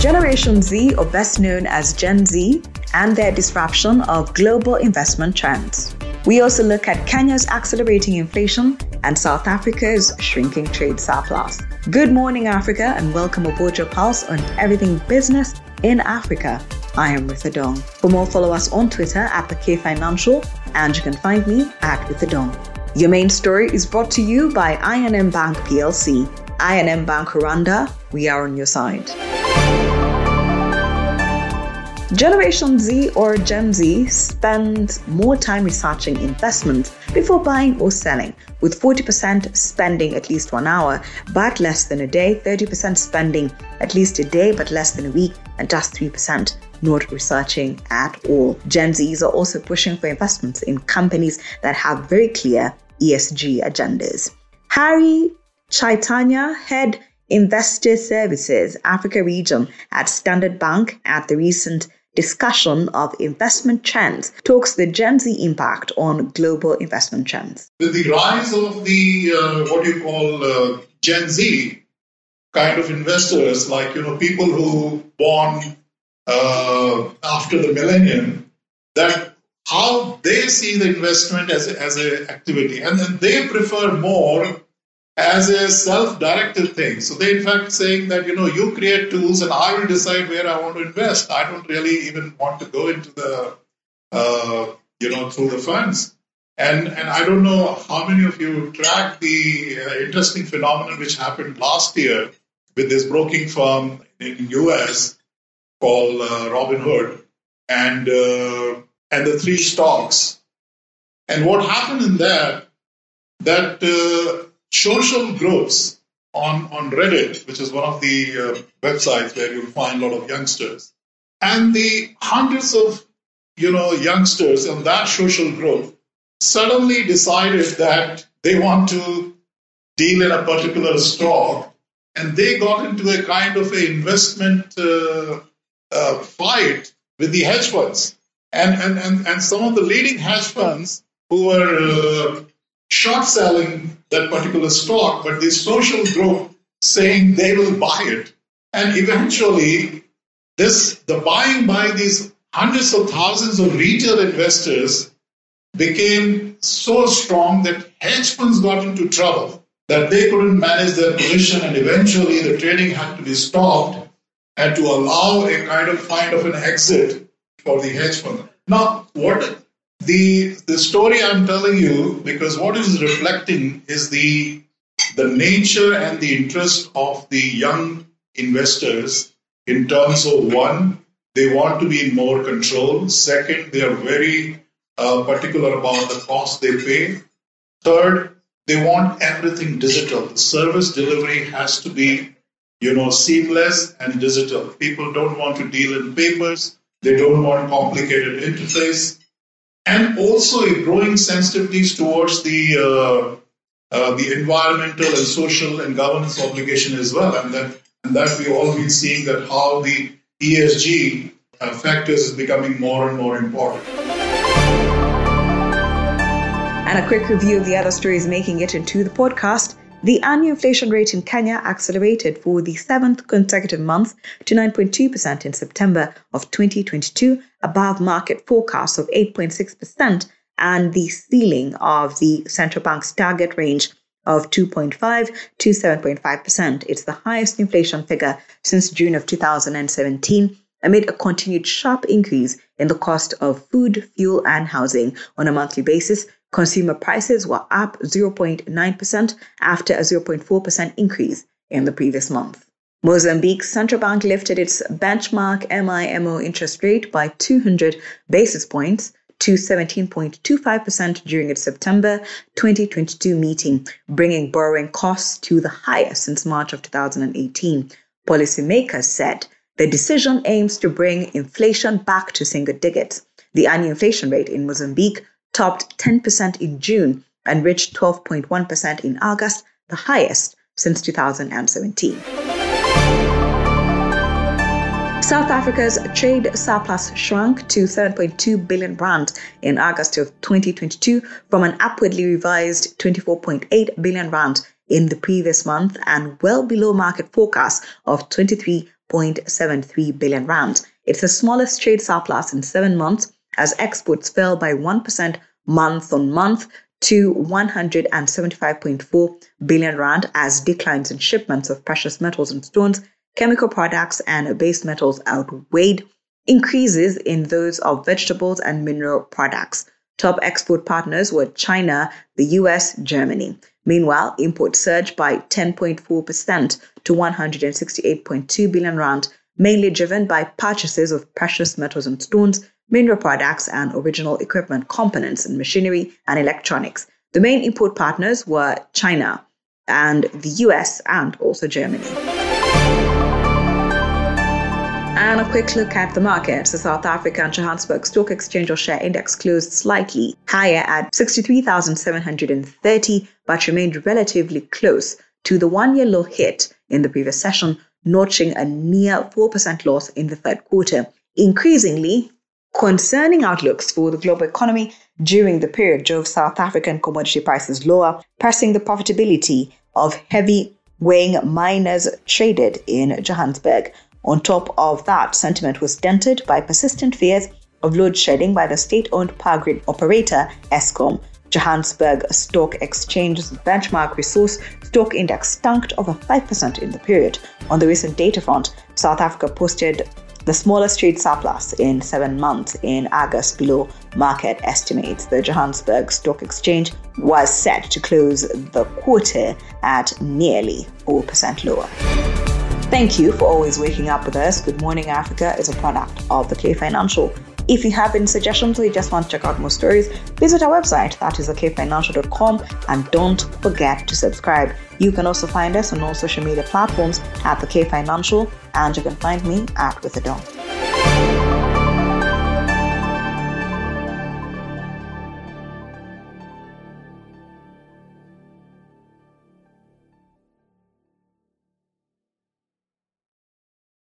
Generation Z, or best known as Gen Z, and their disruption of global investment trends. We also look at Kenya's accelerating inflation and South Africa's shrinking trade surplus. Good morning, Africa, and welcome aboard your pulse on everything business in Africa. I am Ritha Dong. For more, follow us on Twitter at the K Financial, and you can find me at Ritha Dong. Your main story is brought to you by I&M Bank PLC. I&M Bank Rwanda, we are on your side. Generation Z or Gen Z spends more time researching investments before buying or selling, with 40% spending at least one hour but less than a day, 30% spending at least a day but less than a week, and just 3% not researching at all. Gen Zs are also pushing for investments in companies that have very clear ESG agendas. Harry Chaitanya, head Investor Services Africa region at Standard Bank at the recent discussion of investment trends talks the Gen Z impact on global investment trends. With the rise of the uh, what you call uh, Gen Z kind of investors, like you know people who born uh, after the millennium, that how they see the investment as a, as an activity, and then they prefer more as a self-directed thing. So they in fact saying that you know you create tools and I will decide where I want to invest. I don't really even want to go into the uh, you know through the funds. And and I don't know how many of you tracked the uh, interesting phenomenon which happened last year with this broking firm in the US called uh, Robinhood and uh, and the three stocks. And what happened in that that uh, social groups on, on Reddit, which is one of the uh, websites where you'll find a lot of youngsters, and the hundreds of you know youngsters in that social group suddenly decided that they want to deal in a particular stock, and they got into a kind of an investment uh, uh, fight with the hedge funds, and, and and and some of the leading hedge funds who were uh, short selling that particular stock, but the social group saying they will buy it. And eventually, this the buying by these hundreds of thousands of retail investors became so strong that hedge funds got into trouble that they couldn't manage their position and eventually the trading had to be stopped and to allow a kind of kind of an exit for the hedge fund. Now, what the the story I'm telling you, because what it is reflecting is the the nature and the interest of the young investors in terms of one, they want to be in more control. Second, they are very uh, particular about the cost they pay. Third, they want everything digital. The service delivery has to be, you know, seamless and digital. People don't want to deal in papers. They don't want complicated interface and also a growing sensitivities towards the uh, uh, the environmental and social and governance obligation as well, and that and that we all been seeing that how the ESG uh, factors is becoming more and more important. And a quick review of the other stories making it into the podcast. The annual inflation rate in Kenya accelerated for the seventh consecutive month to 9.2% in September of 2022, above market forecasts of 8.6% and the ceiling of the central bank's target range of 2.5 to 7.5%. It's the highest inflation figure since June of 2017 amid a continued sharp increase in the cost of food, fuel, and housing on a monthly basis, Consumer prices were up 0.9% after a 0.4% increase in the previous month. Mozambique's central bank lifted its benchmark MIMO interest rate by 200 basis points to 17.25% during its September 2022 meeting, bringing borrowing costs to the highest since March of 2018. Policymakers said the decision aims to bring inflation back to single digits. The annual inflation rate in Mozambique topped 10% in June and reached 12.1% in August, the highest since 2017. South Africa's trade surplus shrunk to 7.2 billion rand in August of 2022 from an upwardly revised 24.8 billion rand in the previous month and well below market forecast of 23.73 billion rand. It's the smallest trade surplus in seven months as exports fell by 1% month on month to 175.4 billion rand as declines in shipments of precious metals and stones, chemical products, and base metals outweighed increases in those of vegetables and mineral products. Top export partners were China, the US, Germany. Meanwhile, imports surged by 10.4% to 168.2 billion rand, mainly driven by purchases of precious metals and stones, mineral products, and original equipment components in machinery and electronics. The main import partners were China and the US and also Germany. And a quick look at the markets. The South African Johannesburg Stock Exchange or Share Index closed slightly higher at 63,730, but remained relatively close to the one year low hit in the previous session, notching a near 4% loss in the third quarter. Increasingly, concerning outlooks for the global economy during the period drove South African commodity prices lower, pressing the profitability of heavy weighing miners traded in Johannesburg. On top of that, sentiment was dented by persistent fears of load shedding by the state owned power grid operator Eskom. Johannesburg Stock Exchange's benchmark resource stock index tanked over 5% in the period. On the recent data front, South Africa posted the smallest trade surplus in seven months in August below market estimates. The Johannesburg Stock Exchange was set to close the quarter at nearly 4% lower. Thank you for always waking up with us. Good Morning Africa is a product of the K Financial. If you have any suggestions or you just want to check out more stories, visit our website, that is thekfinancial.com, and don't forget to subscribe. You can also find us on all social media platforms at the K Financial, and you can find me at Ritha.